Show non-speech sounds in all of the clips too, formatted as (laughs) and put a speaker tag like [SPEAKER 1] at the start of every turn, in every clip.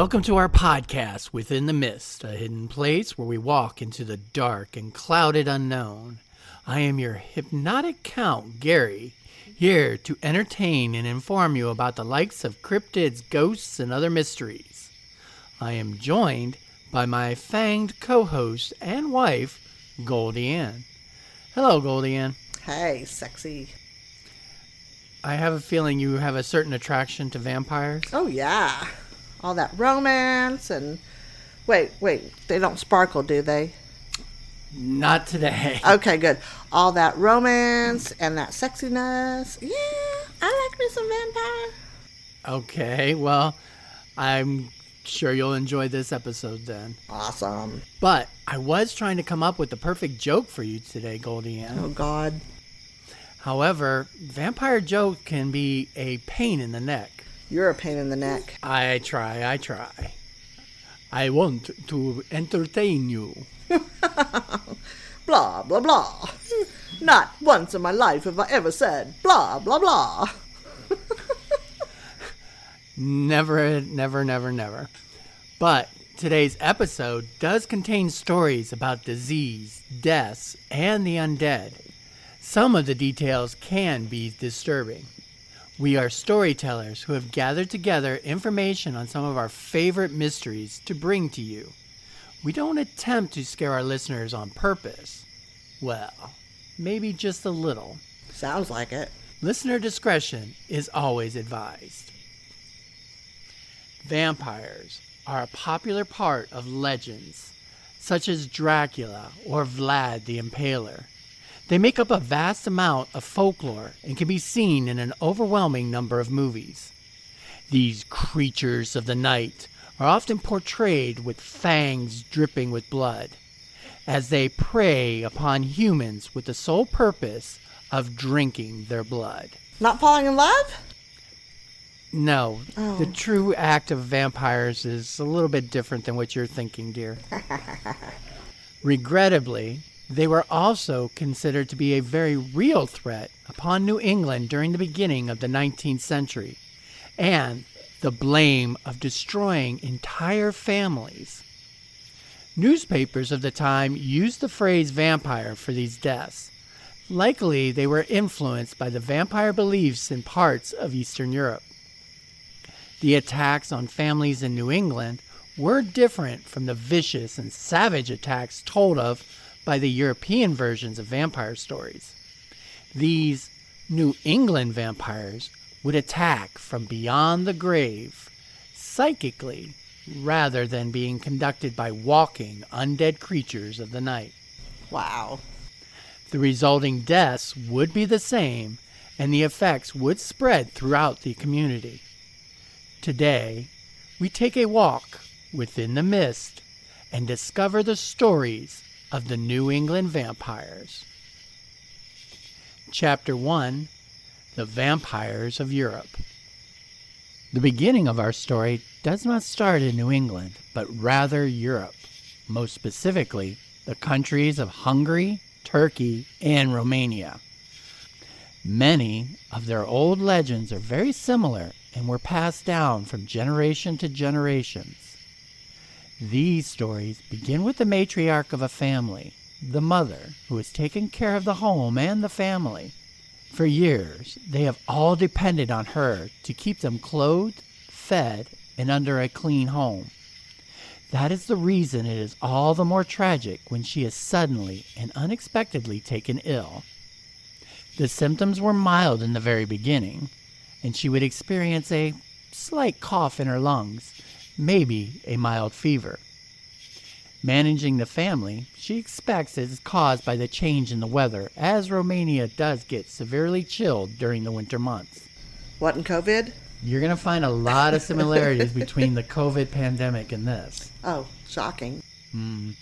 [SPEAKER 1] Welcome to our podcast, Within the Mist, a hidden place where we walk into the dark and clouded unknown. I am your hypnotic count, Gary, here to entertain and inform you about the likes of cryptids, ghosts, and other mysteries. I am joined by my fanged co host and wife, Goldie Ann. Hello, Goldie Ann.
[SPEAKER 2] Hey, sexy.
[SPEAKER 1] I have a feeling you have a certain attraction to vampires.
[SPEAKER 2] Oh, yeah. All that romance and. Wait, wait. They don't sparkle, do they?
[SPEAKER 1] Not today. (laughs)
[SPEAKER 2] Okay, good. All that romance and that sexiness. Yeah, I like me some vampire.
[SPEAKER 1] Okay, well, I'm sure you'll enjoy this episode then.
[SPEAKER 2] Awesome.
[SPEAKER 1] But I was trying to come up with the perfect joke for you today, Goldie Ann.
[SPEAKER 2] Oh, God.
[SPEAKER 1] However, vampire joke can be a pain in the neck.
[SPEAKER 2] You're a pain in the neck.
[SPEAKER 1] I try, I try. I want to entertain you. (laughs)
[SPEAKER 2] Blah, blah, blah. Not once in my life have I ever said blah, blah, blah. (laughs)
[SPEAKER 1] Never, never, never, never. But today's episode does contain stories about disease, deaths, and the undead. Some of the details can be disturbing. We are storytellers who have gathered together information on some of our favorite mysteries to bring to you. We don't attempt to scare our listeners on purpose. Well, maybe just a little.
[SPEAKER 2] Sounds like it.
[SPEAKER 1] Listener discretion is always advised. Vampires are a popular part of legends, such as Dracula or Vlad the Impaler. They make up a vast amount of folklore and can be seen in an overwhelming number of movies. These creatures of the night are often portrayed with fangs dripping with blood, as they prey upon humans with the sole purpose of drinking their blood.
[SPEAKER 2] Not falling in love?
[SPEAKER 1] No,
[SPEAKER 2] Oh.
[SPEAKER 1] the true act of vampires is a little bit different than what you're thinking, dear. (laughs) Regrettably, they were also considered to be a very real threat upon New England during the beginning of the 19th century, and the blame of destroying entire families. Newspapers of the time used the phrase vampire for these deaths. Likely, they were influenced by the vampire beliefs in parts of Eastern Europe. The attacks on families in New England were different from the vicious and savage attacks told of by the European versions of vampire stories. These New England vampires would attack from beyond the grave, psychically, rather than being conducted by walking undead creatures of the night.
[SPEAKER 2] Wow.
[SPEAKER 1] The resulting deaths would be the same, and the effects would spread throughout the community. Today, we take a walk within the mist and discover the stories of the New England vampires. Chapter 1 The Vampires of Europe. The beginning of our story does not start in New England, but rather Europe, most specifically, the countries of Hungary, Turkey, and Romania. Many of their old legends are very similar and were passed down from generation to generations. These stories begin with the matriarch of a family, the mother, who has taken care of the home and the family. For years, they have all depended on her to keep them clothed, fed, and under a clean home. That is the reason it is all the more tragic when she is suddenly and unexpectedly taken ill. The symptoms were mild in the very beginning, and she would experience a slight cough in her lungs, maybe a mild fever. Managing the family, she expects it is caused by the change in the weather, as Romania does get severely chilled during the winter months.
[SPEAKER 2] What in COVID?
[SPEAKER 1] You're going to find a lot of similarities between the COVID pandemic and this.
[SPEAKER 2] Oh, shocking. Hmm.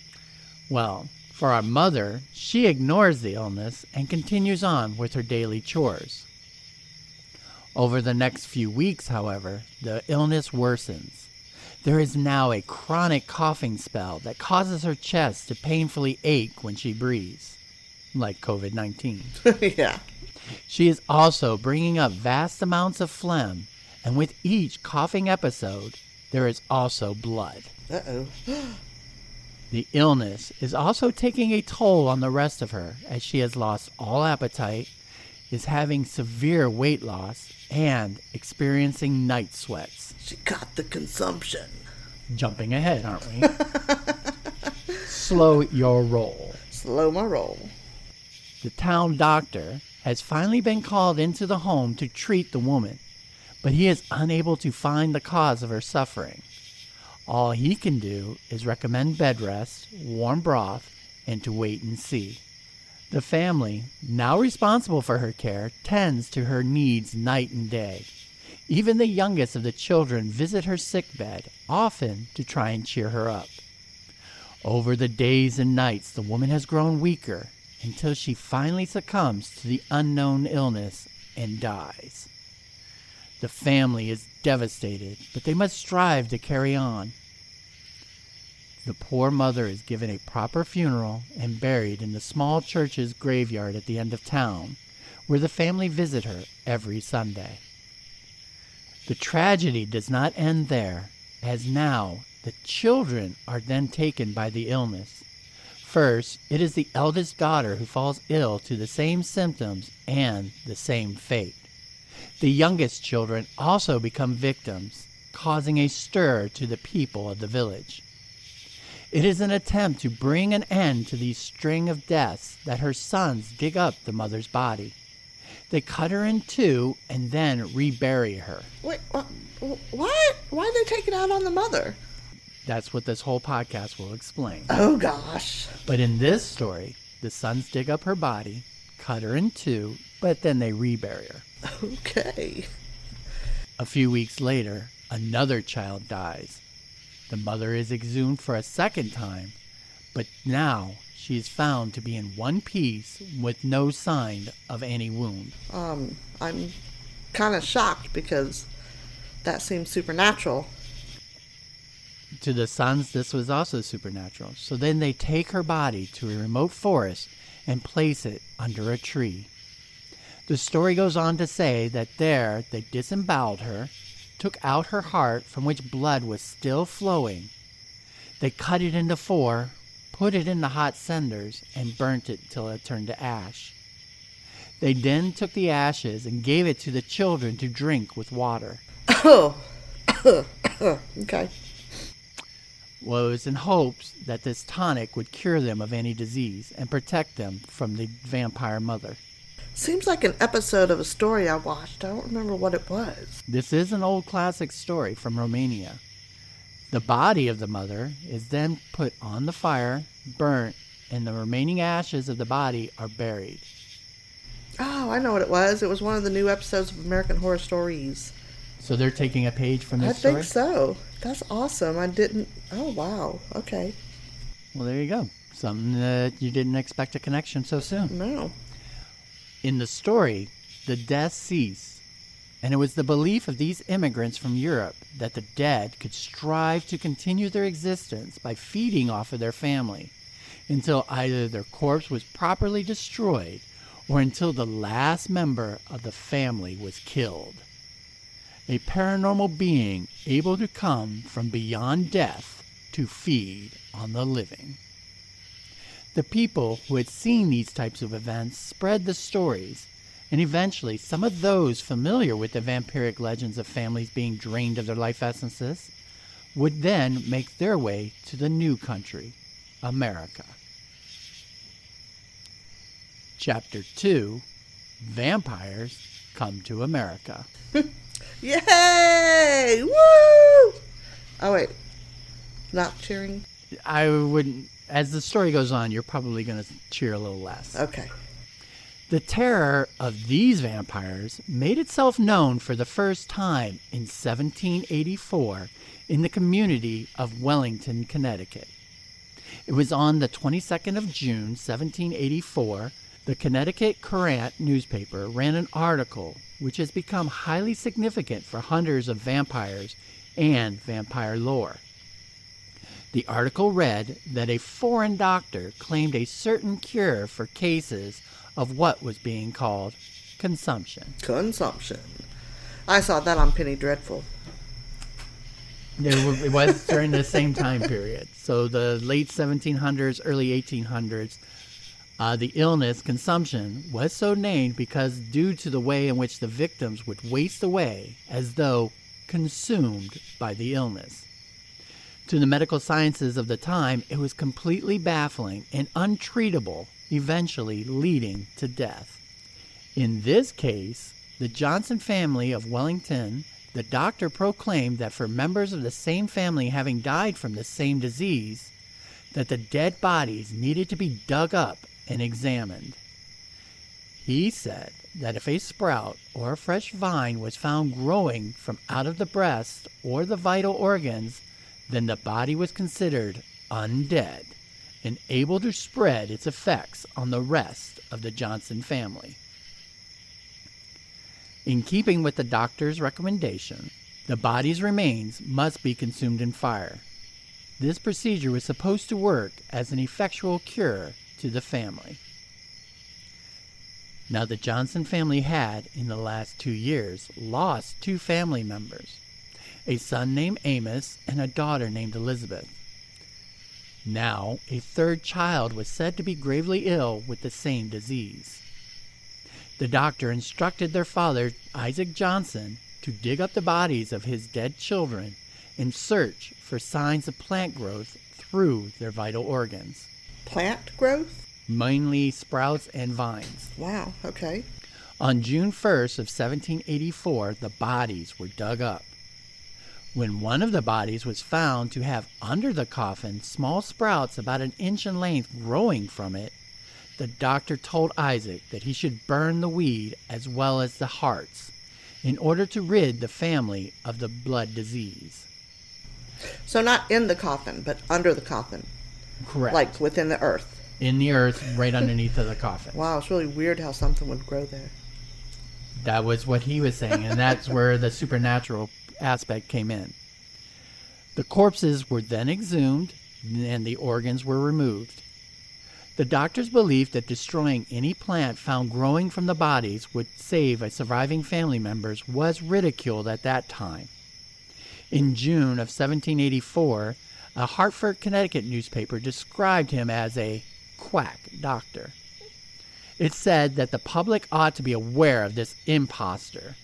[SPEAKER 1] Well, for our mother, she ignores the illness and continues on with her daily chores. Over the next few weeks, however, the illness worsens. There is now a chronic coughing spell that causes her chest to painfully ache when she breathes, like COVID 19. (laughs)
[SPEAKER 2] yeah.
[SPEAKER 1] She is also bringing up vast amounts of phlegm, and with each coughing episode, there is also blood.
[SPEAKER 2] Uh oh. (gasps)
[SPEAKER 1] The illness is also taking a toll on the rest of her as she has lost all appetite, is having severe weight loss, and experiencing night sweats.
[SPEAKER 2] She caught the consumption.
[SPEAKER 1] Jumping ahead, aren't we? (laughs) Slow your roll.
[SPEAKER 2] Slow my roll.
[SPEAKER 1] The town doctor has finally been called into the home to treat the woman, but he is unable to find the cause of her suffering. All he can do is recommend bed rest, warm broth, and to wait and see. The family, now responsible for her care, tends to her needs night and day. Even the youngest of the children visit her sick bed, often to try and cheer her up. Over the days and nights, the woman has grown weaker until she finally succumbs to the unknown illness and dies. The family is devastated, but they must strive to carry on. The poor mother is given a proper funeral and buried in the small church's graveyard at the end of town, where the family visit her every Sunday. The tragedy does not end there, as now the children are then taken by the illness. First, it is the eldest daughter who falls ill to the same symptoms and the same fate. The youngest children also become victims, causing a stir to the people of the village. It is an attempt to bring an end to the string of deaths that her sons dig up the mother's body. They cut her in two and then rebury her.
[SPEAKER 2] Wait, what? What? Why they take it out on the mother?
[SPEAKER 1] That's what this whole podcast will explain.
[SPEAKER 2] Oh gosh.
[SPEAKER 1] But in this story, the sons dig up her body, cut her in two, but then they rebury her.
[SPEAKER 2] Okay.
[SPEAKER 1] A few weeks later, another child dies. The mother is exhumed for a second time, but now she is found to be in one piece with no sign of any wound.
[SPEAKER 2] Um, I'm kind of shocked because that seems supernatural.
[SPEAKER 1] To the sons, this was also supernatural. So then they take her body to a remote forest and place it under a tree. The story goes on to say that there they disemboweled her, took out her heart from which blood was still flowing. They cut it into four, put it in the hot cinders, and burnt it till it turned to ash. They then took the ashes and gave it to the children to drink with water.
[SPEAKER 2] Oh. (coughs) okay.
[SPEAKER 1] Well, it was in hopes that this tonic would cure them of any disease and protect them from the vampire mother.
[SPEAKER 2] Seems like an episode of a story I watched. I don't remember what it was.
[SPEAKER 1] This is an old classic story from Romania. The body of the mother is then put on the fire, burnt, and the remaining ashes of the body are buried.
[SPEAKER 2] Oh, I know what it was. It was one of the new episodes of American Horror Stories.
[SPEAKER 1] So they're taking a page from
[SPEAKER 2] I
[SPEAKER 1] this story?
[SPEAKER 2] think so. That's awesome. I didn't. Oh, wow. Okay.
[SPEAKER 1] Well, there you go. Something that you didn't expect a connection so soon.
[SPEAKER 2] No.
[SPEAKER 1] In the story, the deaths cease, and it was the belief of these immigrants from Europe that the dead could strive to continue their existence by feeding off of their family until either their corpse was properly destroyed or until the last member of the family was killed. A paranormal being able to come from beyond death to feed on the living. The people who had seen these types of events spread the stories, and eventually some of those familiar with the vampiric legends of families being drained of their life essences would then make their way to the new country, America. Chapter 2 Vampires Come to America. (laughs)
[SPEAKER 2] Yay! Woo! Oh, wait. Not cheering?
[SPEAKER 1] I wouldn't, as the story goes on, you're probably going to cheer a little less.
[SPEAKER 2] Okay.
[SPEAKER 1] The terror of these vampires made itself known for the first time in 1784 in the community of Willington, Connecticut. It was on the 22nd of June, 1784, the Connecticut Courant newspaper ran an article which has become highly significant for hunters of vampires and vampire lore. The article read that a foreign doctor claimed a certain cure for cases of what was being called consumption.
[SPEAKER 2] Consumption. I saw that on Penny Dreadful.
[SPEAKER 1] It it was (laughs) during the same time period. So the late 1700s, early 1800s. Uh, the illness, consumption, was so named because due to the way in which the victims would waste away as though consumed by the illness. To the medical sciences of the time, it was completely baffling and untreatable, eventually leading to death. In this case, the Johnson family of Willington, the doctor proclaimed that for members of the same family having died from the same disease, that the dead bodies needed to be dug up and examined. He said that if a sprout or a fresh vine was found growing from out of the breast or the vital organs, then the body was considered undead and able to spread its effects on the rest of the Johnson family. In keeping with the doctor's recommendation, the body's remains must be consumed in fire. This procedure was supposed to work as an effectual cure to the family. Now, the Johnson family had, in the last two years, lost two family members a son named Amos and a daughter named Elizabeth. Now, a third child was said to be gravely ill with the same disease. The doctor instructed their father, Isaac Johnson, to dig up the bodies of his dead children and search for signs of plant growth through their vital organs,
[SPEAKER 2] Plant growth?
[SPEAKER 1] mainly sprouts and vines.
[SPEAKER 2] Wow, okay.
[SPEAKER 1] On June 1st of 1784, the bodies were dug up. When one of the bodies was found to have under the coffin small sprouts about an inch in length growing from it, the doctor told Isaac that he should burn the weed as well as the hearts in order to rid the family of the blood disease.
[SPEAKER 2] So not in the coffin, but under the coffin,
[SPEAKER 1] Correct.
[SPEAKER 2] like within the earth.
[SPEAKER 1] in the earth right underneath of the coffin. (laughs)
[SPEAKER 2] Wow, it's really weird how something would grow there.
[SPEAKER 1] That was what he was saying, and that's where the supernatural aspect came in. The corpses were then exhumed and the organs were removed. The doctors believed that destroying any plant found growing from the bodies would save a surviving family members was ridiculed at that time. In June of 1784, a Hartford, Connecticut newspaper described him as a quack doctor. It said that the public ought to be aware of this impostor,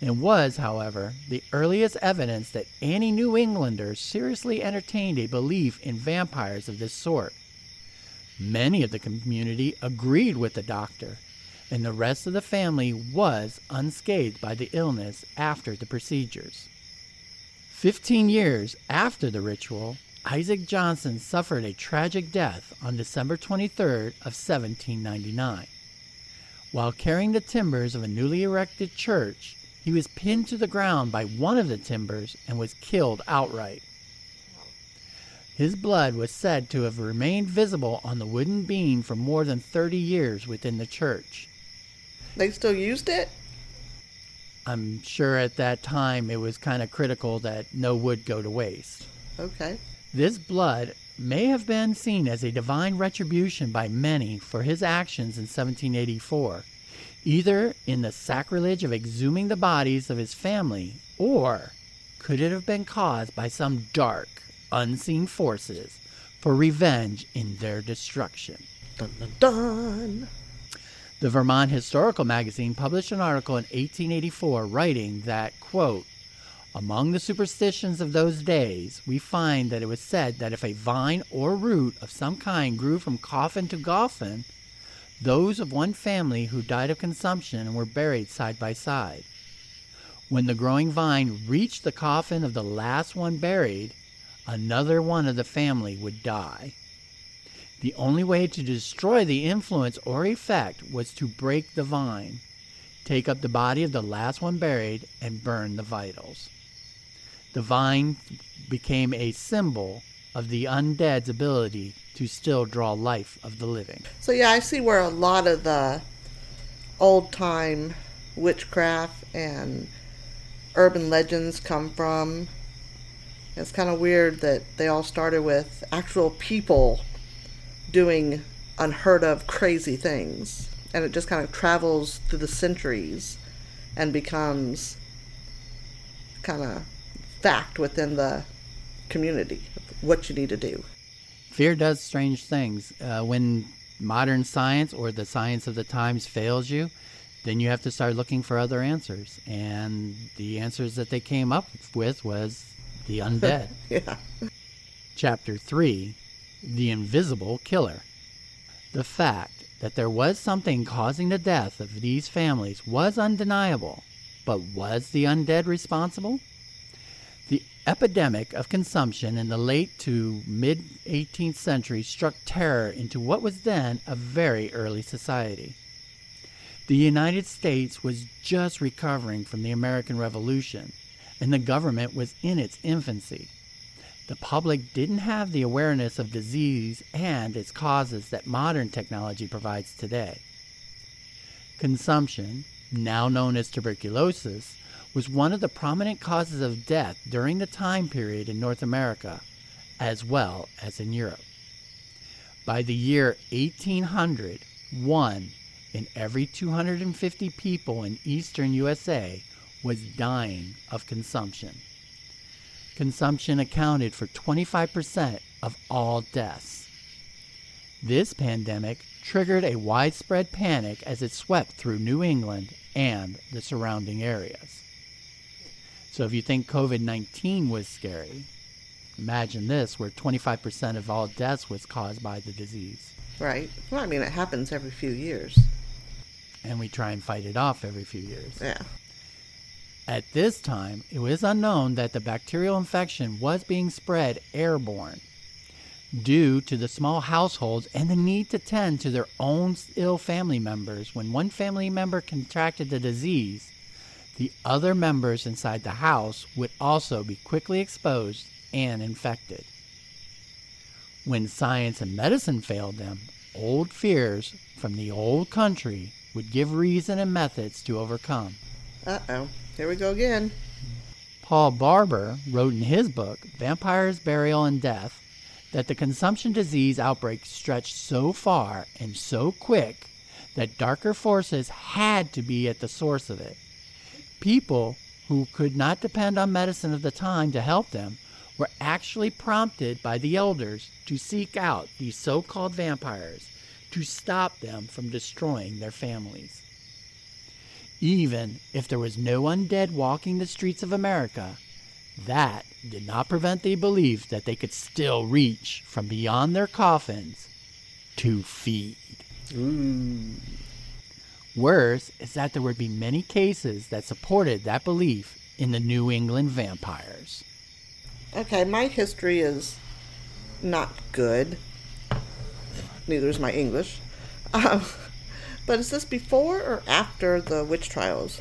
[SPEAKER 1] and was, however, the earliest evidence that any New Englanders seriously entertained a belief in vampires of this sort. Many of the community agreed with the doctor, and the rest of the family was unscathed by the illness after the procedures. Fifteen years after the ritual, Isaac Johnson suffered a tragic death on December 23rd of 1799. While carrying the timbers of a newly erected church, he was pinned to the ground by one of the timbers and was killed outright. His blood was said to have remained visible on the wooden beam for more than 30 years within the church.
[SPEAKER 2] They still used it?
[SPEAKER 1] I'm sure at that time it was kind of critical that no wood go to waste.
[SPEAKER 2] Okay.
[SPEAKER 1] This blood may have been seen as a divine retribution by many for his actions in 1784, either in the sacrilege of exhuming the bodies of his family, or could it have been caused by some dark, unseen forces for revenge in their destruction?
[SPEAKER 2] Dun dun dun.
[SPEAKER 1] The Vermont Historical Magazine published an article in 1884 writing that, quote, among the superstitions of those days, we find that it was said that if a vine or root of some kind grew from coffin to coffin, those of one family who died of consumption were buried side by side. When the growing vine reached the coffin of the last one buried, another one of the family would die. The only way to destroy the influence or effect was to break the vine, take up the body of the last one buried, and burn the vitals. The vine became a symbol of the undead's ability to still draw life of the living.
[SPEAKER 2] So yeah, I see where a lot of the old time witchcraft and urban legends come from. It's kind of weird that they all started with actual people doing unheard of crazy things. And it just kind of travels through the centuries and becomes kind of fact within the community, what you need to do.
[SPEAKER 1] Fear does strange things. Uh, when modern science or the science of the times fails you, then you have to start looking for other answers. And the answers that they came up with was the (laughs) undead.
[SPEAKER 2] yeah.
[SPEAKER 1] Chapter 3 The Invisible Killer. The fact that there was something causing the death of these families was undeniable, but was the undead responsible? The epidemic of consumption in the late to mid 18th century struck terror into what was then a very early society. The United States was just recovering from the American Revolution, and the government was in its infancy. The public didn't have the awareness of disease and its causes that modern technology provides today. Consumption, now known as tuberculosis, was one of the prominent causes of death during the time period in North America, as well as in Europe. By the year 1800, one in every 250 people in eastern USA was dying of consumption. Consumption accounted for 25% of all deaths. This pandemic triggered a widespread panic as it swept through New England and the surrounding areas. So, if you think COVID 19 was scary, imagine this where 25% of all deaths was caused by the disease.
[SPEAKER 2] Right. Well, I mean, it happens every few years.
[SPEAKER 1] And we try and fight it off every few years.
[SPEAKER 2] Yeah.
[SPEAKER 1] At this time, it was unknown that the bacterial infection was being spread airborne. Due to the small households and the need to tend to their own ill family members, when one family member contracted the disease, the other members inside the house would also be quickly exposed and infected. When science and medicine failed them, old fears from the old country would give reason and methods to overcome.
[SPEAKER 2] Uh oh. Here we go again.
[SPEAKER 1] Paul Barber wrote in his book, Vampires, Burial, and Death, that the consumption disease outbreak stretched so far and so quick that darker forces had to be at the source of it. People who could not depend on medicine of the time to help them were actually prompted by the elders to seek out these so called vampires to stop them from destroying their families. Even if there was no undead walking the streets of America, that did not prevent the belief that they could still reach from beyond their coffins to feed.
[SPEAKER 2] Ooh.
[SPEAKER 1] Worse is that there would be many cases that supported that belief in the New England vampires.
[SPEAKER 2] Okay, my history is not good. Neither is my English. Um, but is this before or after the witch trials?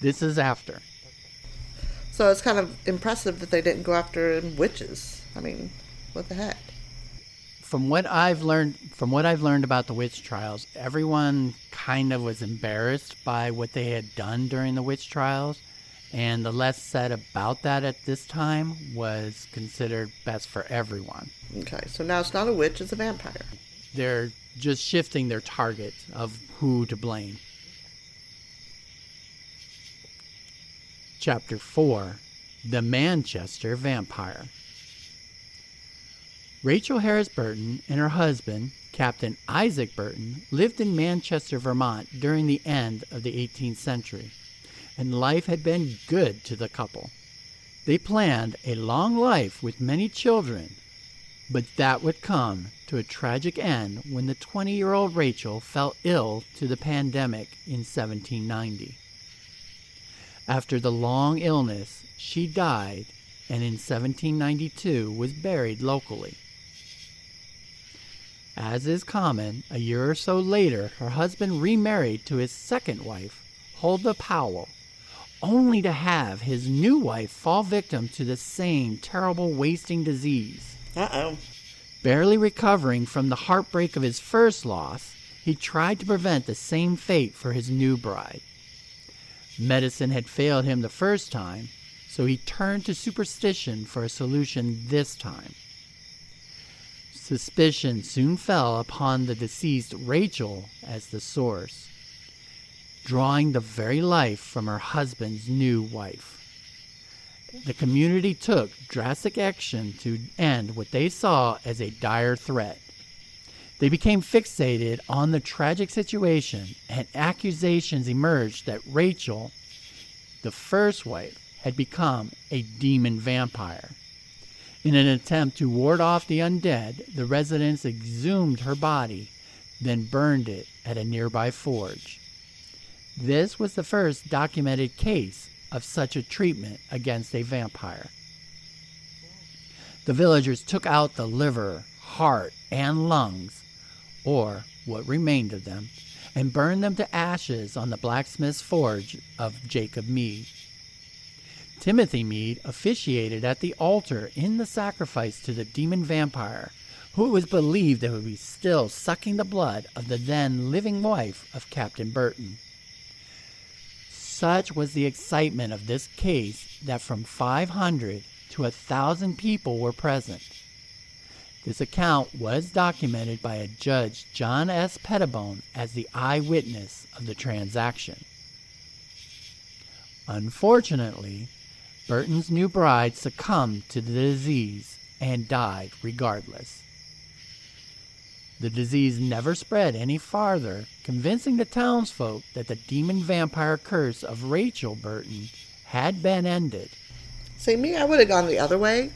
[SPEAKER 1] This is after.
[SPEAKER 2] So it's kind of impressive that they didn't go after witches. I mean, what the heck?
[SPEAKER 1] From what I've learned from what I've learned about the witch trials, everyone kind of was embarrassed by what they had done during the witch trials, and the less said about that at this time was considered best for everyone.
[SPEAKER 2] Okay, so now it's not a witch, it's a vampire.
[SPEAKER 1] They're just shifting their target of who to blame. Chapter 4 The Manchester Vampire. Rachel Harris Burton and her husband, Captain Isaac Burton, lived in Manchester, Vermont during the end of the 18th century, and life had been good to the couple. They planned a long life with many children, but that would come to a tragic end when the 20 year old Rachel fell ill to the pandemic in 1790. After the long illness, she died and in 1792 was buried locally. As is common, a year or so later, her husband remarried to his second wife, Huldah Powell, only to have his new wife fall victim to the same terrible wasting disease.
[SPEAKER 2] Uh oh.
[SPEAKER 1] Barely recovering from the heartbreak of his first loss, he tried to prevent the same fate for his new bride. Medicine had failed him the first time, so he turned to superstition for a solution this time. Suspicion soon fell upon the deceased Rachel as the source, drawing the very life from her husband's new wife. the community took drastic action to end what they saw as a dire threat. They became fixated on the tragic situation, and accusations emerged that Rachel, the first wife, had become a demon vampire. In an attempt to ward off the undead, the residents exhumed her body, then burned it at a nearby forge. This was the first documented case of such a treatment against a vampire. The villagers took out the liver, heart, and lungs, or what remained of them, and burned them to ashes on the blacksmith's forge of Jacob Mead. Timothy Mead officiated at the altar in the sacrifice to the demon vampire, who it was believed that would be still sucking the blood of the then living wife of Captain Burton. Such was the excitement of this case that from 500 to a thousand people were present. This account was documented by a judge, John S. Pettibone, as the eyewitness of the transaction. Unfortunately, Burton's new bride succumbed to the disease and died regardless. The disease never spread any farther, convincing the townsfolk that the demon vampire curse of Rachel Burton had been ended.
[SPEAKER 2] See, me, I would have gone the other way.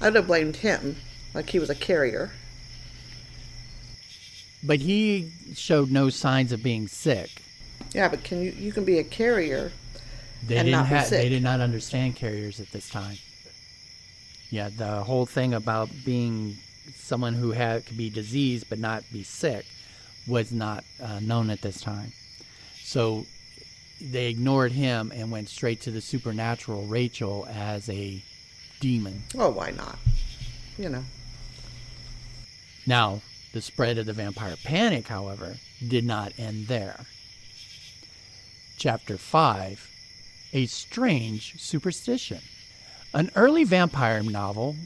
[SPEAKER 2] I would have blamed him, like he was a carrier.
[SPEAKER 1] But he showed no signs of being sick.
[SPEAKER 2] Yeah, but can you you can be a carrier
[SPEAKER 1] They
[SPEAKER 2] And
[SPEAKER 1] didn't have. They did not understand carriers at this time. Yeah, the whole thing about being someone who had could be diseased but not be sick was not uh, known at this time. So they ignored him and went straight to the supernatural Rachel as a demon.
[SPEAKER 2] Oh, why not? You know.
[SPEAKER 1] Now, the spread of the vampire panic, however, did not end there. Chapter 5 A Strange Superstition. An early vampire novel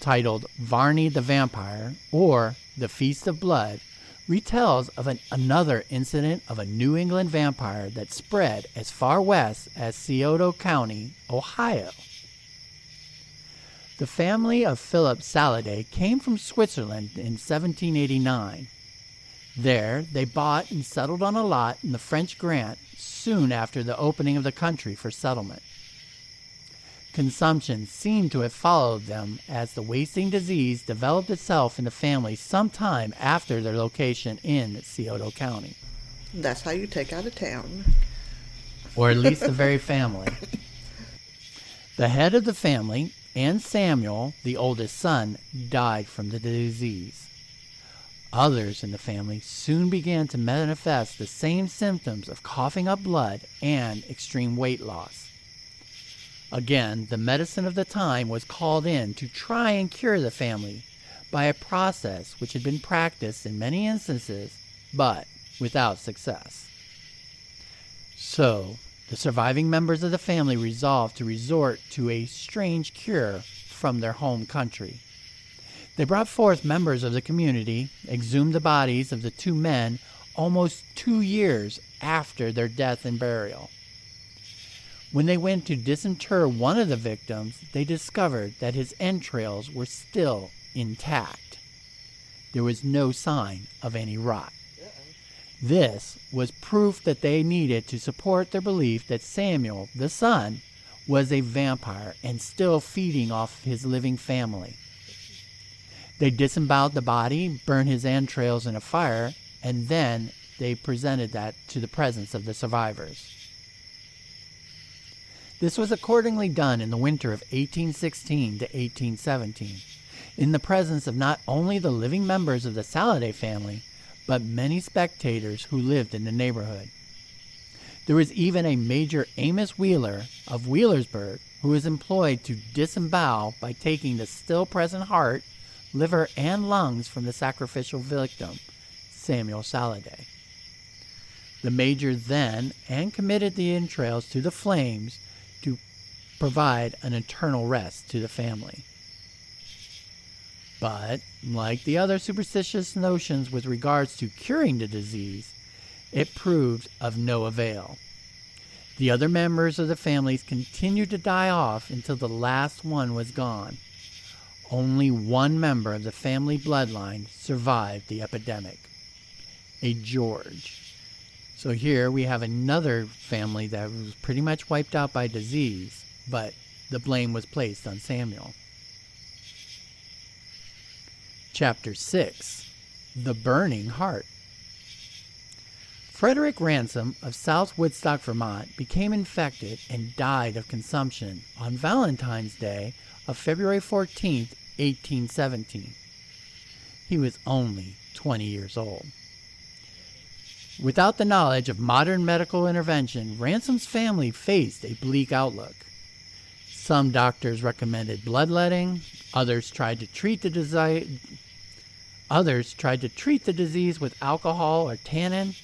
[SPEAKER 1] titled Varney the Vampire or The Feast of Blood retells of an, another incident of a New England vampire that spread as far west as Scioto County, Ohio. The family of Philip Saladay came from Switzerland in 1789. There, they bought and settled on a lot in the French grant soon after the opening of the country for settlement. Consumption seemed to have followed them as the wasting disease developed itself in the family some time after their location in Scioto County,
[SPEAKER 2] That's how you take out a town.
[SPEAKER 1] or at least the (laughs) very family. The head of the family and Samuel, the oldest son, died from the disease. Others in the family soon began to manifest the same symptoms of coughing up blood and extreme weight loss. Again, the medicine of the time was called in to try and cure the family by a process which had been practiced in many instances, but without success. So, the surviving members of the family resolved to resort to a strange cure from their home country. They brought forth members of the community, exhumed the bodies of the two men almost two years after their death and burial. When they went to disinter one of the victims, they discovered that his entrails were still intact. There was no sign of any rot. This was proof that they needed to support their belief that Samuel, the son, was a vampire and still feeding off his living family. They disemboweled the body, burned his entrails in a fire, and then they presented that to the presence of the survivors. This was accordingly done in the winter of 1816 to 1817, in the presence of not only the living members of the Saladay family, but many spectators who lived in the neighborhood. There was even a Major Amos Wheeler of Wheelersburg who was employed to disembowel by taking the still present heart, liver, and lungs from the sacrificial victim, Samuel Saladay. The major then and committed the entrails to the flames to provide an eternal rest to the family. But, like the other superstitious notions with regards to curing the disease, it proved of no avail. The other members of the families continued to die off until the last one was gone. Only one member of the family bloodline survived the epidemic a George. So here we have another family that was pretty much wiped out by disease, but the blame was placed on Samuel. Chapter 6 The Burning Heart. Frederick Ransom of South Woodstock, Vermont, became infected and died of consumption on Valentine's Day of February 14, 1817. He was only 20 years old. Without the knowledge of modern medical intervention, Ransom's family faced a bleak outlook. Some doctors recommended bloodletting, others tried to treat the disease others tried to treat the disease with alcohol or tannin,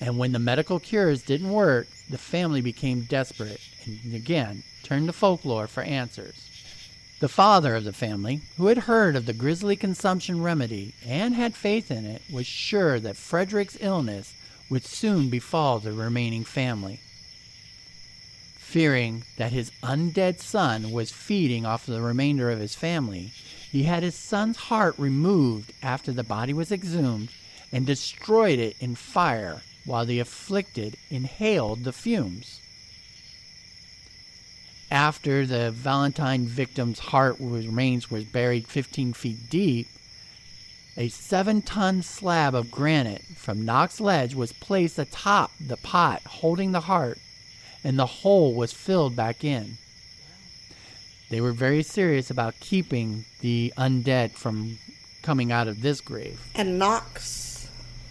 [SPEAKER 1] and when the medical cures didn't work, the family became desperate and again turned to folklore for answers. The father of the family, who had heard of the grisly consumption remedy and had faith in it, was sure that Frederick's illness would soon befall the remaining family. Fearing that his undead son was feeding off the remainder of his family, he had his son's heart removed after the body was exhumed and destroyed it in fire while the afflicted inhaled the fumes. After the Valentine victim's heart remains was buried 15 feet deep, a seven ton slab of granite from Knox Ledge was placed atop the pot holding the heart, and the hole was filled back in. They were very serious about keeping the undead from coming out of this grave.
[SPEAKER 2] And Knox,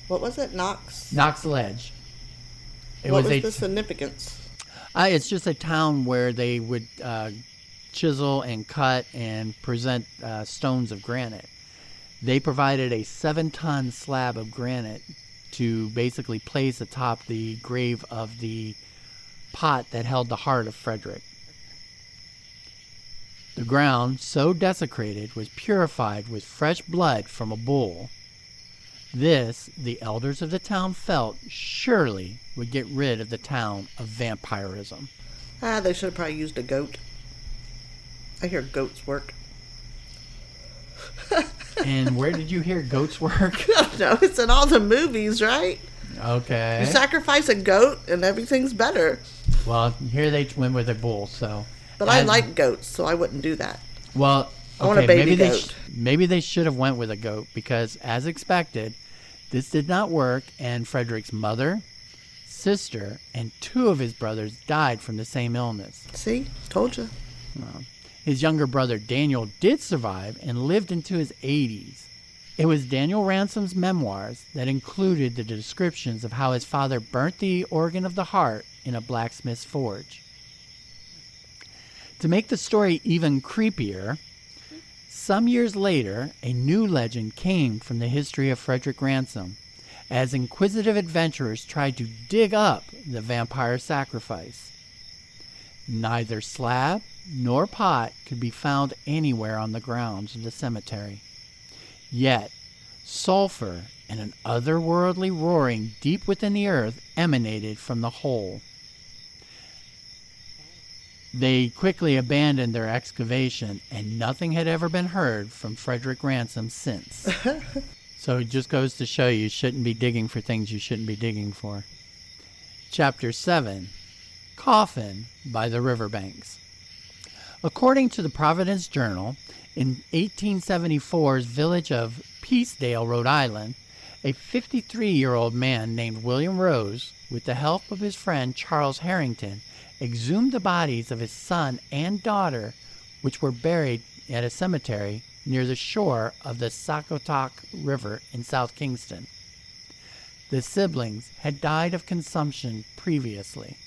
[SPEAKER 2] what was it? Knox.
[SPEAKER 1] Knox Ledge.
[SPEAKER 2] It what was, was a, the significance?
[SPEAKER 1] Uh, it's just a town where they would uh, chisel and cut and present uh, stones of granite they provided a seven ton slab of granite to basically place atop the grave of the pot that held the heart of Frederick. The ground, so desecrated, was purified with fresh blood from a bull. This, the elders of the town felt, surely would get rid of the town of vampirism.
[SPEAKER 2] Ah, they should have probably used a goat. I hear goats work (laughs)
[SPEAKER 1] and where did you hear goats work? (laughs)
[SPEAKER 2] no, it's in all the movies, right?
[SPEAKER 1] Okay.
[SPEAKER 2] You sacrifice a goat and everything's better.
[SPEAKER 1] Well, here they went with a bull, so.
[SPEAKER 2] But I like goats, so I wouldn't do that.
[SPEAKER 1] Well,
[SPEAKER 2] okay, I want a baby
[SPEAKER 1] maybe
[SPEAKER 2] goat.
[SPEAKER 1] They sh- maybe they should have went with a goat because, as expected, this did not work, and Frederick's mother, sister, and two of his brothers died from the same illness.
[SPEAKER 2] See, told you.
[SPEAKER 1] Well, his younger brother Daniel did survive and lived into his 80s. It was Daniel Ransom's memoirs that included the descriptions of how his father burnt the organ of the heart in a blacksmith's forge. To make the story even creepier, some years later, a new legend came from the history of Frederick Ransom as inquisitive adventurers tried to dig up the vampire sacrifice. Neither slab nor pot could be found anywhere on the grounds of the cemetery. Yet, sulfur and an otherworldly roaring deep within the earth emanated from the hole. They quickly abandoned their excavation, and nothing had ever been heard from Frederick Ransom since. (laughs) so it just goes to show you shouldn't be digging for things you shouldn't be digging for. Chapter 7 Coffin by the Riverbanks. According to the Providence Journal, in 1874's village of Peacedale, Rhode Island, a 53 year old man named William Rose, with the help of his friend Charles Harrington, exhumed the bodies of his son and daughter, which were buried at a cemetery near the shore of the Sacotoc River in South Kingstown. The siblings had died of consumption previously.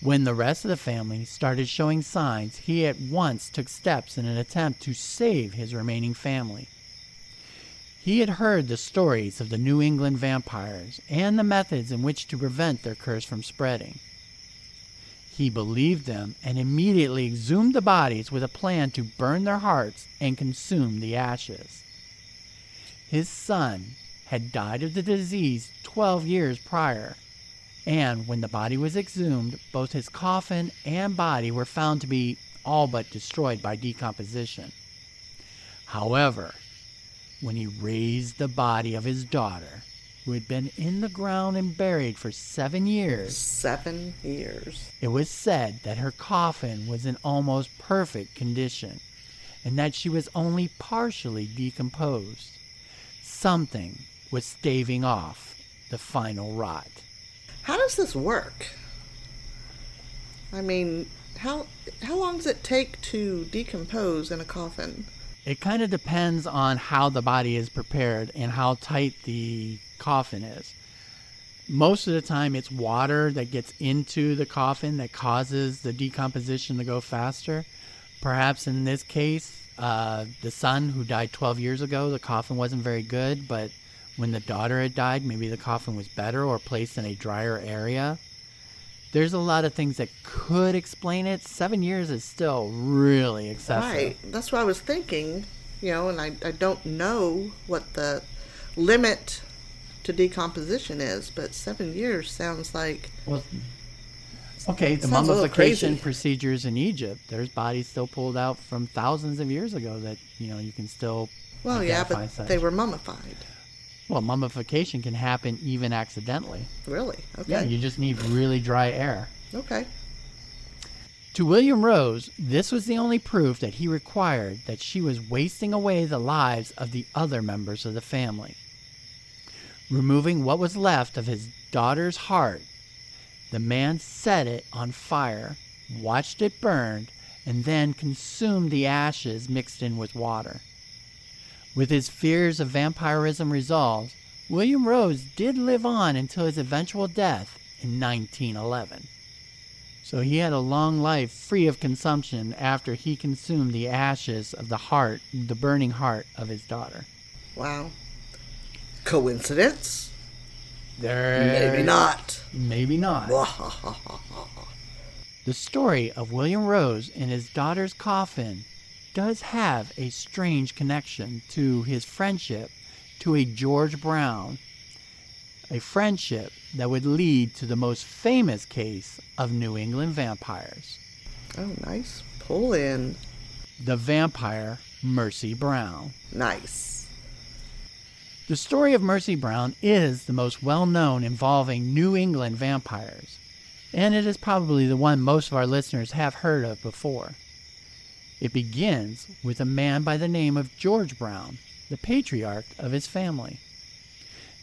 [SPEAKER 1] When the rest of the family started showing signs, he at once took steps in an attempt to save his remaining family. He had heard the stories of the New England vampires and the methods in which to prevent their curse from spreading. He believed them and immediately exhumed the bodies with a plan to burn their hearts and consume the ashes. His son had died of the disease 12 years prior And when the body was exhumed, both his coffin and body were found to be all but destroyed by decomposition. However, when he raised the body of his daughter, who had been in the ground and buried for seven years,
[SPEAKER 2] Seven years.
[SPEAKER 1] it was said that her coffin was in almost perfect condition and that she was only partially decomposed. Something was staving off the final rot.
[SPEAKER 2] How does this work? I mean, how how long does it take to decompose in a coffin?
[SPEAKER 1] It kind of depends on how the body is prepared and how tight the coffin is. Most of the time, it's water that gets into the coffin that causes the decomposition to go faster. Perhaps in this case, uh, the son who died 12 years ago, the coffin wasn't very good, but when the daughter had died, maybe the coffin was better or placed in a drier area. There's a lot of things that could explain it. Seven years is still really excessive.
[SPEAKER 2] Right. That's what I was thinking. You know, and I, I don't know what the limit to decomposition is, but seven years sounds like
[SPEAKER 1] Well, okay, the
[SPEAKER 2] Sounds a little
[SPEAKER 1] mummification procedures in Egypt, there's bodies still pulled out from thousands of years ago that, you know, you can still.
[SPEAKER 2] well, yeah, but
[SPEAKER 1] such.
[SPEAKER 2] they were mummified.
[SPEAKER 1] Well, mummification can happen even accidentally.
[SPEAKER 2] Really? Okay.
[SPEAKER 1] Yeah, you just need really dry air.
[SPEAKER 2] okay.
[SPEAKER 1] To William Rose, this was the only proof that he required that she was wasting away the lives of the other members of the family. Removing what was left of his daughter's heart, the man set it on fire, watched it burn, and then consumed the ashes mixed in with water. With his fears of vampirism resolved, William Rose did live on until his eventual death in 1911. So he had a long life free of consumption after he consumed the ashes of the heart, the burning heart of his daughter.
[SPEAKER 2] Wow. Coincidence?
[SPEAKER 1] There,
[SPEAKER 2] Maybe not.
[SPEAKER 1] Maybe not. The story of William Rose and his daughter's coffin does have a strange connection to his friendship to a George Brown, a friendship that would lead to the most famous case of New England vampires,
[SPEAKER 2] oh, nice. Pull in.
[SPEAKER 1] the vampire Mercy Brown.
[SPEAKER 2] Nice.
[SPEAKER 1] The story of Mercy Brown is the most well known involving New England vampires, and it is probably the one most of our listeners have heard of before. It begins with a man by the name of George Brown, the patriarch of his family.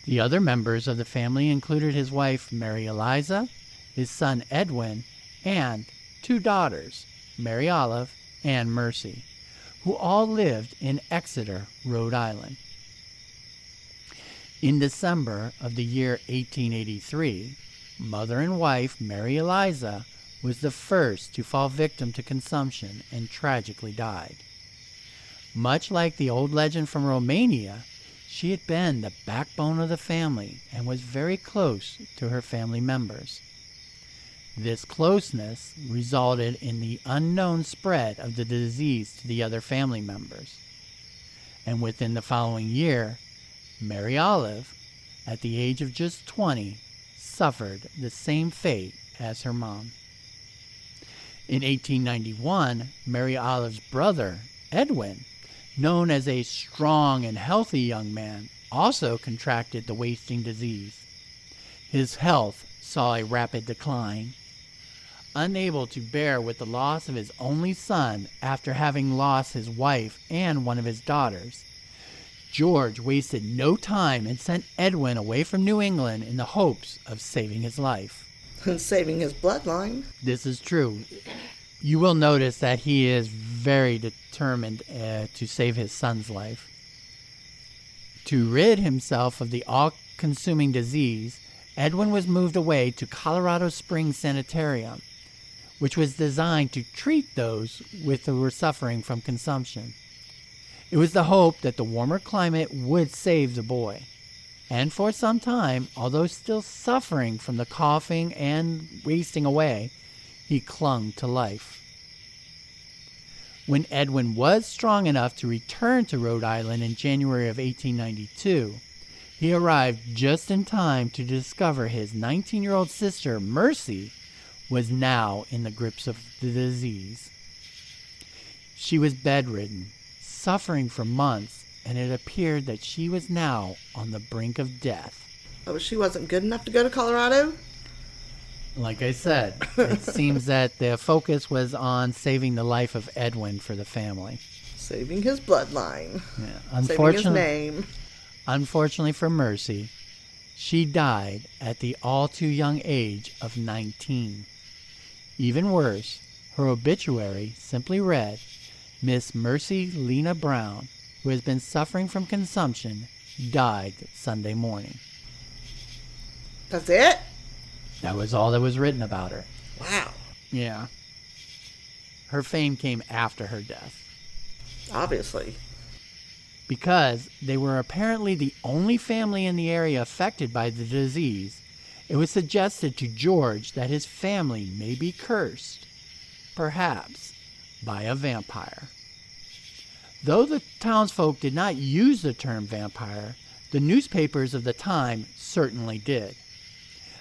[SPEAKER 1] The other members of the family included his wife Mary Eliza, his son Edwin, and two daughters, Mary Olive and Mercy, who all lived in Exeter, Rhode Island. In December of the year 1883, mother and wife Mary Eliza was the first to fall victim to consumption and tragically died. Much like the old legend from Romania, she had been the backbone of the family and was very close to her family members. This closeness resulted in the unknown spread of the disease to the other family members. And within the following year, Mary Olive, at the age of just 20, suffered the same fate as her mom. In 1891, Mary Olive's brother, Edwin, known as a strong and healthy young man, also contracted the wasting disease. His health saw a rapid decline. Unable to bear with the loss of his only son after having lost his wife and one of his daughters, George wasted no time and sent Edwin away from New England in the hopes of saving his life.
[SPEAKER 2] And saving his bloodline.
[SPEAKER 1] This is true. You will notice that he is very determined uh, to save his son's life. To rid himself of the all consuming disease, Edwin was moved away to Colorado Springs Sanitarium, which was designed to treat those with who were suffering from consumption. It was the hope that the warmer climate would save the boy. And for some time, although still suffering from the coughing and wasting away, he clung to life. When Edwin was strong enough to return to Rhode Island in January of 1892, he arrived just in time to discover his 19 year old sister, Mercy, was now in the grips of the disease. She was bedridden, suffering for months, and it appeared that she was now on the brink of death.
[SPEAKER 2] Oh, she wasn't good enough to go to Colorado?
[SPEAKER 1] Like I said, it (laughs) seems that the focus was on saving the life of Edwin for the family.
[SPEAKER 2] Saving his bloodline.
[SPEAKER 1] Yeah.
[SPEAKER 2] Saving his name.
[SPEAKER 1] unfortunately for Mercy, she died at the all too young age of 19. Even worse, her obituary simply read Miss Mercy Lena Brown, who has been suffering from consumption, died Sunday morning.
[SPEAKER 2] That's it?
[SPEAKER 1] That was all that was written about her.
[SPEAKER 2] Wow.
[SPEAKER 1] Yeah. Her fame came after her death.
[SPEAKER 2] Obviously.
[SPEAKER 1] Because they were apparently the only family in the area affected by the disease, it was suggested to George that his family may be cursed, perhaps by a vampire. Though the townsfolk did not use the term vampire, the newspapers of the time certainly did.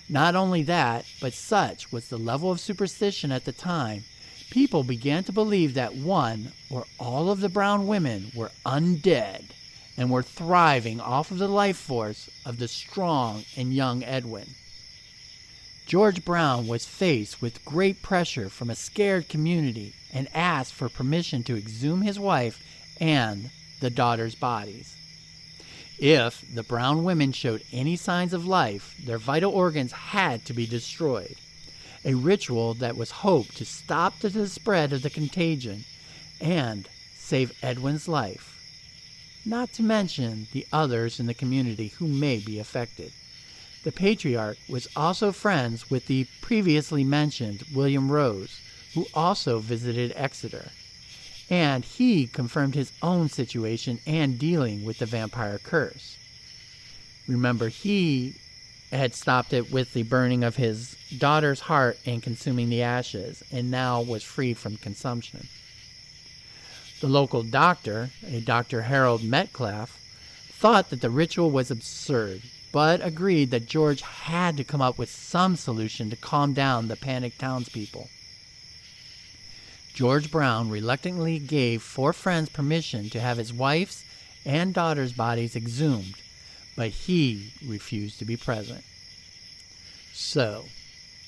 [SPEAKER 1] Not only that, but such was the level of superstition at the time, people began to believe that one or all of the brown women were undead and were thriving off of the life force of the strong and young Edwin. George Brown was faced with great pressure from a scared community and asked for permission to exhume his wife and the daughters' bodies. If the brown women showed any signs of life, their vital organs had to be destroyed. A ritual that was hoped to stop the spread of the contagion and save Edwin's life. Not to mention the others in the community who may be affected. The patriarch was also friends with the previously mentioned William Rose, who also visited Exeter and he confirmed his own situation and dealing with the vampire curse. Remember, he had stopped it with the burning of his daughter's heart and consuming the ashes, and now was free from consumption. The local doctor, a Dr. Harold Metcalf, thought that the ritual was absurd, but agreed that George had to come up with some solution to calm down the panicked townspeople. George Brown reluctantly gave four friends permission to have his wife's and daughter's bodies exhumed, but he refused to be present. So,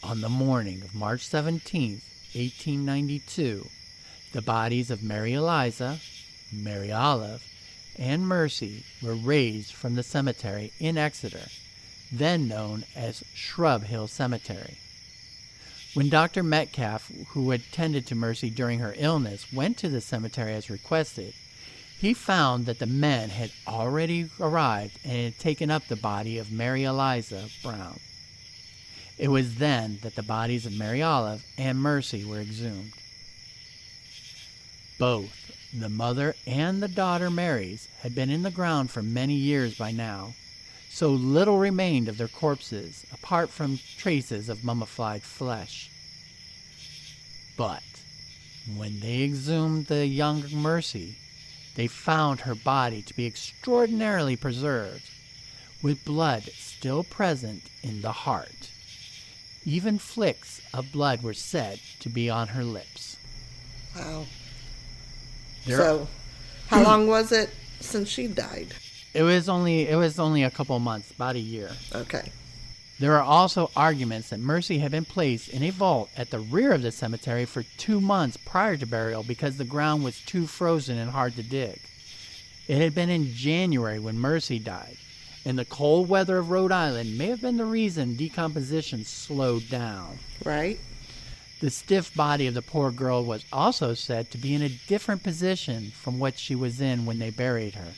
[SPEAKER 1] on the morning of March 17, 1892, the bodies of Mary Eliza, Mary Olive, and Mercy were raised from the cemetery in Exeter, then known as Shrub Hill Cemetery. When Dr. Metcalf, who had tended to Mercy during her illness, went to the cemetery as requested, he found that the men had already arrived and had taken up the body of Mary Eliza Brown. It was then that the bodies of Mary Olive and Mercy were exhumed. Both the mother and the daughter Marys had been in the ground for many years by now, so little remained of their corpses apart from traces of mummified flesh. But when they exhumed the young Mercy, they found her body to be extraordinarily preserved, with blood still present in the heart. Even flicks of blood were said to be on her lips.
[SPEAKER 2] Wow.
[SPEAKER 1] There-
[SPEAKER 2] So, how long was it since she died?
[SPEAKER 1] It was only it was only a couple months, about a year.
[SPEAKER 2] Okay.
[SPEAKER 1] There are also arguments that Mercy had been placed in a vault at the rear of the cemetery for two months prior to burial because the ground was too frozen and hard to dig. It had been in January when Mercy died, and the cold weather of Rhode Island may have been the reason decomposition slowed down.
[SPEAKER 2] Right?
[SPEAKER 1] The stiff body of the poor girl was also said to be in a different position from what she was in when they buried her.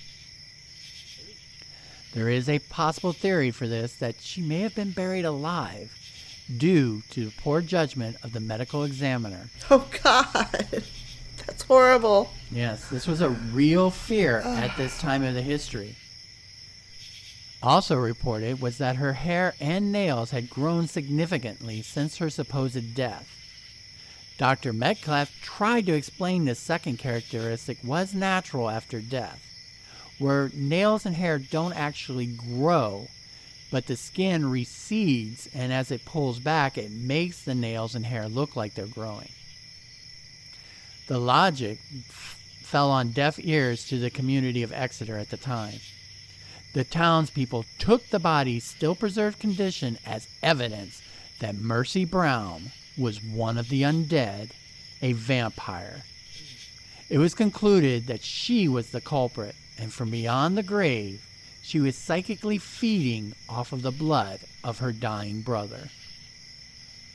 [SPEAKER 1] There is a possible theory for this that she may have been buried alive due to the poor judgment of the medical examiner. (laughs)
[SPEAKER 2] Oh, God. That's horrible.
[SPEAKER 1] Yes, this was a real fear (sighs) at this time of the history. Also reported was that her hair and nails had grown significantly since her supposed death. Dr. Metcalf tried to explain this second characteristic was natural after death. Where nails and hair don't actually grow, but the skin recedes, and as it pulls back, it makes the nails and hair look like they're growing. The logic fell on deaf ears to the community of Exeter at the time. The townspeople took the body's still preserved condition as evidence that Mercy Brown was one of the undead, a vampire. It was concluded that she was the culprit, and from beyond the grave, she was psychically feeding off of the blood of her dying brother.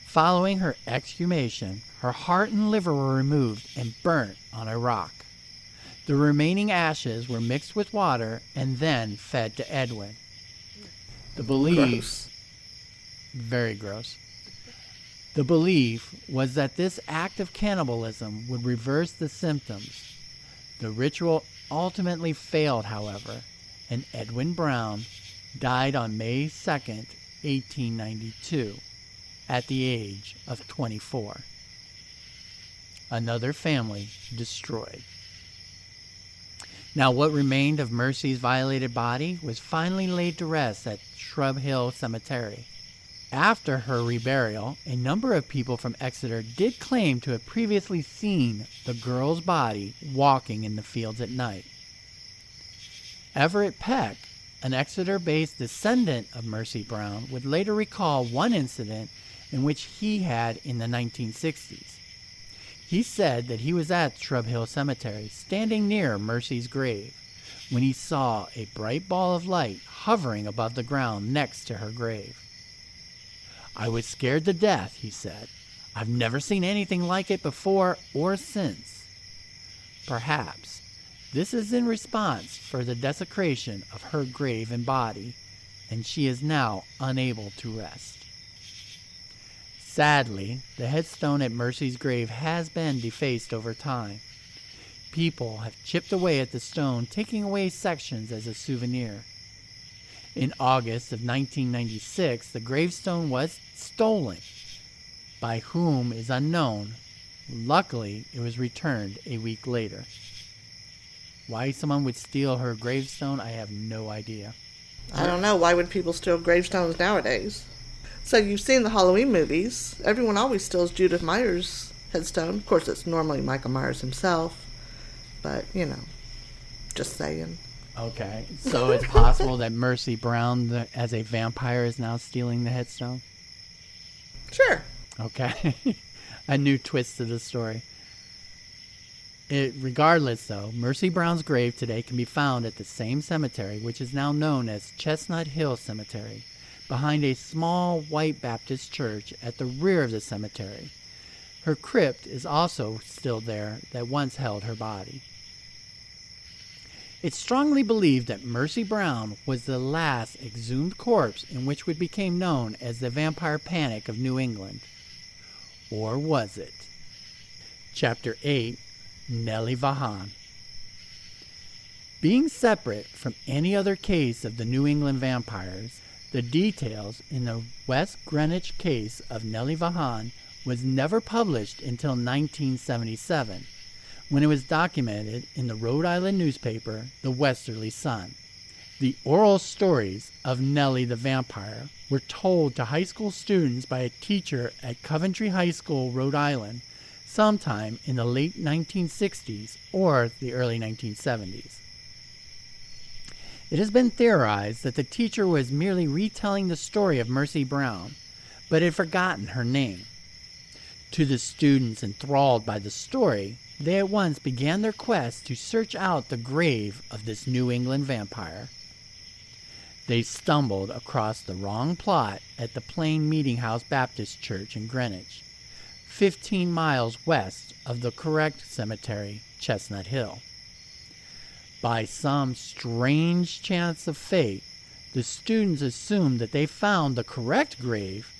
[SPEAKER 1] Following her exhumation, her heart and liver were removed and burnt on a rock. The remaining ashes were mixed with water and then fed to Edwin. The belief,
[SPEAKER 2] Gross.
[SPEAKER 1] very gross. The belief was that this act of cannibalism would reverse the symptoms. The ritual ultimately failed, however, and Edwin Brown died on May 2, 1892, at the age of 24. Another family destroyed. Now, what remained of Mercy's violated body was finally laid to rest at Shrub Hill Cemetery. After her reburial, a number of people from Exeter did claim to have previously seen the girl's body walking in the fields at night. Everett Peck, an Exeter based descendant of Mercy Brown, would later recall one incident in which he had in the 1960s. He said that he was at Shrub Hill Cemetery, standing near Mercy's grave, when he saw a bright ball of light hovering above the ground next to her grave. I was scared to death, he said. I've never seen anything like it before or since. Perhaps this is in response for the desecration of her grave and body, and she is now unable to rest. Sadly, the headstone at Mercy's grave has been defaced over time. People have chipped away at the stone, taking away sections as a souvenir. In August of 1996, the gravestone was stolen. By whom is unknown. Luckily, it was returned a week later. Why someone would steal her gravestone, I have no idea.
[SPEAKER 2] I don't know. Why would people steal gravestones nowadays? So you've seen the Halloween movies. Everyone always steals Judith Myers' headstone. Of course, it's normally Michael Myers himself. But, you know, just saying.
[SPEAKER 1] Okay, (laughs) so it's possible that Mercy Brown, the, as a vampire, is now stealing the headstone?
[SPEAKER 2] Sure.
[SPEAKER 1] Okay. (laughs) a new twist to the story. It, regardless, though, Mercy Brown's grave today can be found at the same cemetery, which is now known as Chestnut Hill Cemetery, behind a small white Baptist church at the rear of the cemetery. Her crypt is also still there that once held her body. It's strongly believed that Mercy Brown was the last exhumed corpse in which would became known as the vampire panic of New England. Or was it? Chapter 8 Nellie Vaughan. Being separate from any other case of the New England vampires, the details in the West Greenwich case of Nellie Vaughan was never published until 1977, when it was documented in the Rhode Island newspaper, the Westerly Sun. The oral stories of Nellie the vampire were told to high school students by a teacher at Coventry High School, Rhode Island, sometime in the late 1960s or the early 1970s. It has been theorized that the teacher was merely retelling the story of Mercy Brown, but had forgotten her name. To the students enthralled by the story, they at once began their quest to search out the grave of this New England vampire. They stumbled across the wrong plot at the Plain Meeting House Baptist Church in Greenwich, 15 miles west of the correct cemetery, Chestnut Hill. By some strange chance of fate, the students assumed that they found the correct grave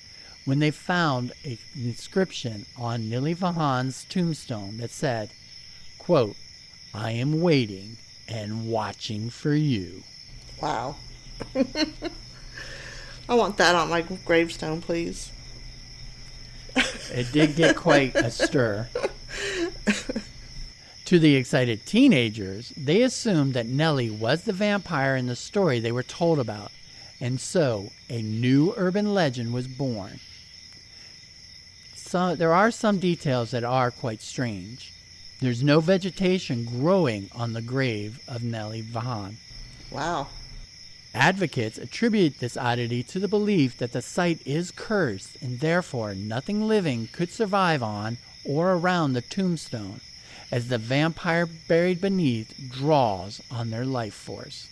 [SPEAKER 1] when they found an inscription on Nellie Vaughan's tombstone that said, quote, I am waiting and watching for you.
[SPEAKER 2] Wow. (laughs) I want that on my gravestone, please.
[SPEAKER 1] It did get quite a stir. To the excited teenagers, they assumed that Nellie was the vampire in the story they were told about, and so a new urban legend was born. So, there are some details that are quite strange. There's no vegetation growing on the grave of Nellie Vaughan.
[SPEAKER 2] Wow.
[SPEAKER 1] Advocates attribute this oddity to the belief that the site is cursed and therefore nothing living could survive on or around the tombstone, as the vampire buried beneath draws on their life force.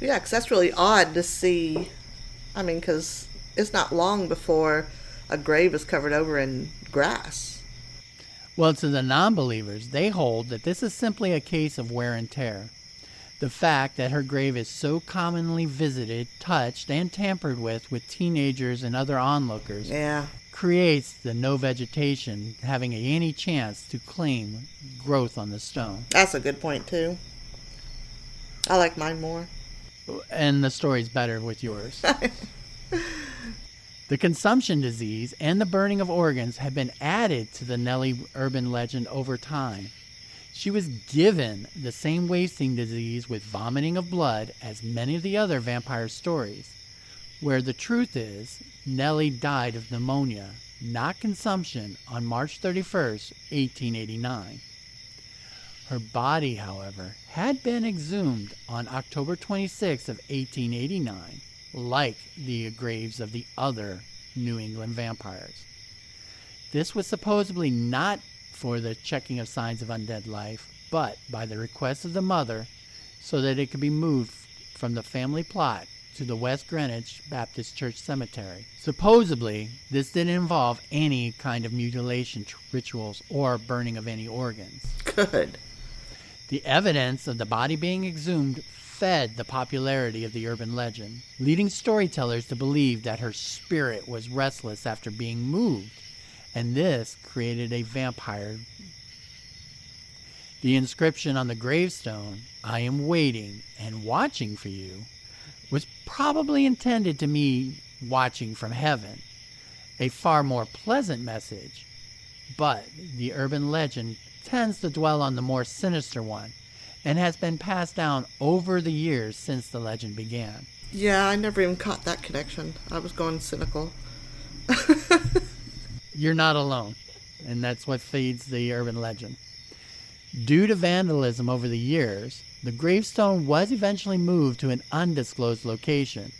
[SPEAKER 2] Yeah, because that's really odd to see. I mean, because it's not long before a grave is covered over in grass.
[SPEAKER 1] Well, to the non believers, they hold that this is simply a case of wear and tear. The fact that her grave is so commonly visited, touched, and tampered with with teenagers and other onlookers
[SPEAKER 2] Yeah.
[SPEAKER 1] creates the no vegetation having any chance to claim growth on the stone.
[SPEAKER 2] That's a good point, too. I like mine more.
[SPEAKER 1] And the story's better with yours. (laughs) the consumption disease and the burning of organs have been added to the Nellie urban legend over time. She was given the same wasting disease with vomiting of blood as many of the other vampire stories, where the truth is Nellie died of pneumonia, not consumption, on March 31st, 1889. Her body, however, had been exhumed on October 26th of 1889, like the graves of the other New England vampires. This was supposedly not for the checking of signs of undead life, but by the request of the mother so that it could be moved from the family plot to the West Greenwich Baptist Church Cemetery. Supposedly, this didn't involve any kind of mutilation rituals or burning of any organs.
[SPEAKER 2] Good.
[SPEAKER 1] The evidence of the body being exhumed fed the popularity of the urban legend, leading storytellers to believe that her spirit was restless after being moved, and this created a vampire. The inscription on the gravestone, I am waiting and watching for you, was probably intended to mean watching from heaven, a far more pleasant message. But the urban legend tends to dwell on the more sinister one and has been passed down over the years since the legend began.
[SPEAKER 2] Yeah, I never even caught that connection. I was going cynical. (laughs)
[SPEAKER 1] You're not alone, and that's what feeds the urban legend. Due to vandalism over the years, the gravestone was eventually moved to an undisclosed location.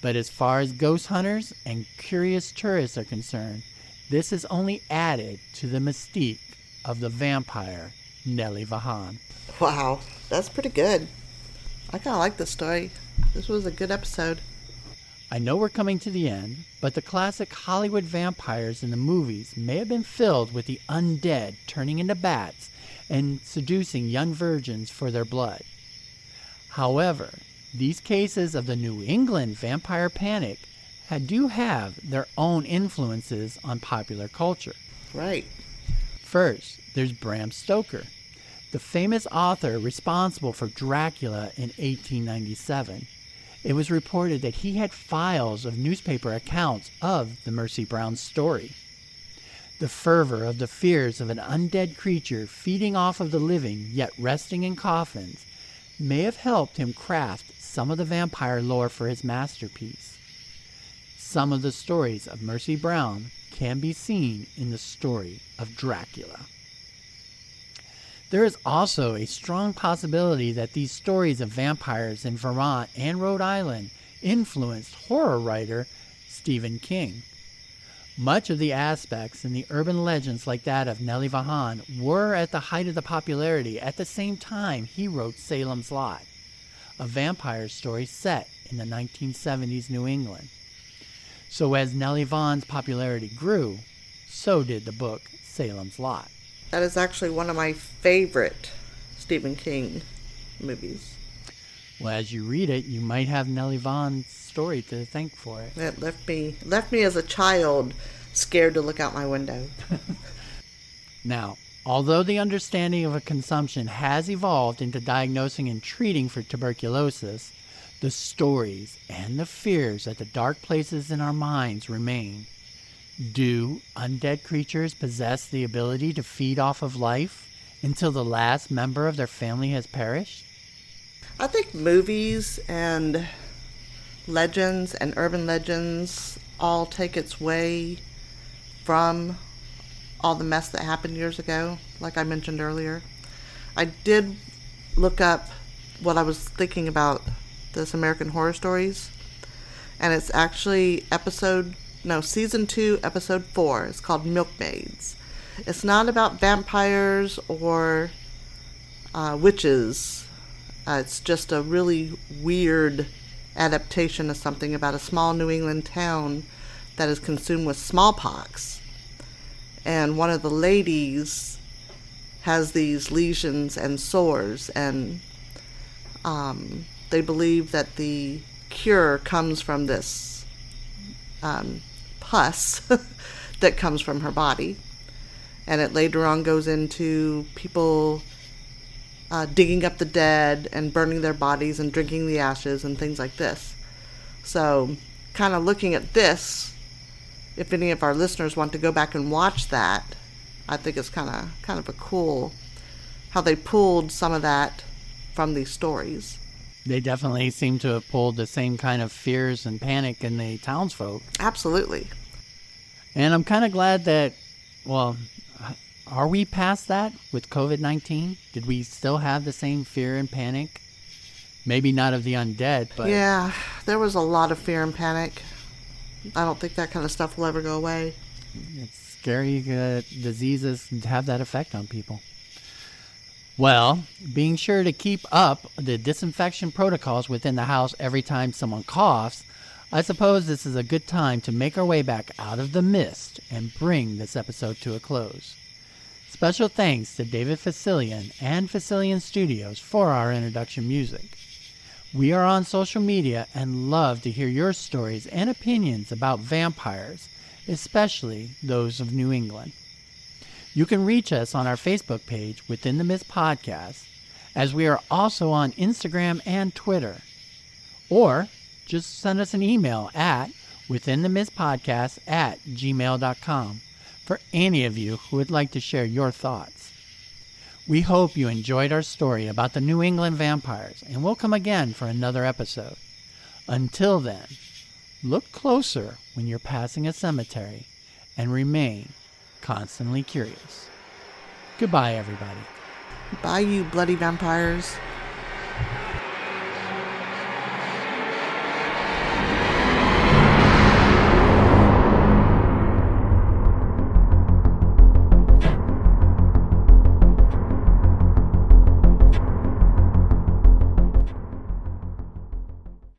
[SPEAKER 1] But as far as ghost hunters and curious tourists are concerned, this has only added to the mystique of the vampire Nellie Vaughan.
[SPEAKER 2] Wow, that's pretty good. I kind of like this story. This was a good episode.
[SPEAKER 1] I know we're coming to the end, but the classic Hollywood vampires in the movies may have been filled with the undead turning into bats and seducing young virgins for their blood. However, these cases of the New England vampire panic had, do have their own influences on popular culture.
[SPEAKER 2] Right.
[SPEAKER 1] First, there's Bram Stoker, the famous author responsible for Dracula in 1897. It was reported that he had files of newspaper accounts of the Mercy Brown story. The fervor of the fears of an undead creature feeding off of the living yet resting in coffins may have helped him craft some of the vampire lore for his masterpiece. Some of the stories of Mercy Brown can be seen in the story of Dracula. There is also a strong possibility that these stories of vampires in Vermont and Rhode Island influenced horror writer Stephen King. Much of the aspects in the urban legends like that of Nellie Vaughan were at the height of the popularity at the same time he wrote Salem's Lot, a vampire story set in the 1970s New England. So as Nellie Vaughan's popularity grew, so did the book Salem's Lot.
[SPEAKER 2] That is actually one of my favorite Stephen King movies.
[SPEAKER 1] Well, as you read it, you might have Nellie Vaughan's story to thank for it.
[SPEAKER 2] It left me left me as a child scared to look out my window. (laughs)
[SPEAKER 1] Now, although the understanding of a consumption has evolved into diagnosing and treating for tuberculosis, the stories and the fears at the dark places in our minds remain. Do undead creatures possess the ability to feed off of life until the last member of their family has perished?
[SPEAKER 2] I think movies and legends and urban legends all take its way from all the mess that happened years ago, like I mentioned earlier. I did look up what I was thinking about this American Horror Stories, and it's actually episode, no, season two, episode four. It's called Milkmaids. It's not about vampires or uh, witches. Uh, it's just a really weird adaptation of something about a small New England town that is consumed with smallpox. And one of the ladies has these lesions and sores, and um, they believe that the cure comes from this um, pus (laughs) that comes from her body. And it later on goes into people uh, digging up the dead and burning their bodies and drinking the ashes and things like this. So, kind of looking at this, if any of our listeners want to go back and watch that, I think it's kind of kind of a cool how they pulled some of that from these stories.
[SPEAKER 1] They definitely seem to have pulled the same kind of fears and panic in the townsfolk.
[SPEAKER 2] Absolutely.
[SPEAKER 1] And I'm kind of glad that, well, are we past that with COVID 19? Did we still have the same fear and panic? Maybe not of the undead, but.
[SPEAKER 2] Yeah, there was a lot of fear and panic. I don't think that kind of stuff will ever go away.
[SPEAKER 1] It's scary uh, diseases have that effect on people. Well, being sure to keep up the disinfection protocols within the house every time someone coughs, I suppose this is a good time to make our way back out of the mist and bring this episode to a close. Special thanks to David Fesliyan and Fesliyan Studios for our introduction music. We are on social media and love to hear your stories and opinions about vampires, especially those of New England. You can reach us on our Facebook page Within the Mist Podcast, as we are also on Instagram and Twitter. Or just send us an email at withinthemistpodcast at gmail.com for any of you who would like to share your thoughts. We hope you enjoyed our story about the New England vampires, and we'll come again for another episode. Until then, look closer when you're passing a cemetery and remain constantly curious. Goodbye, everybody.
[SPEAKER 2] Bye, you bloody vampires.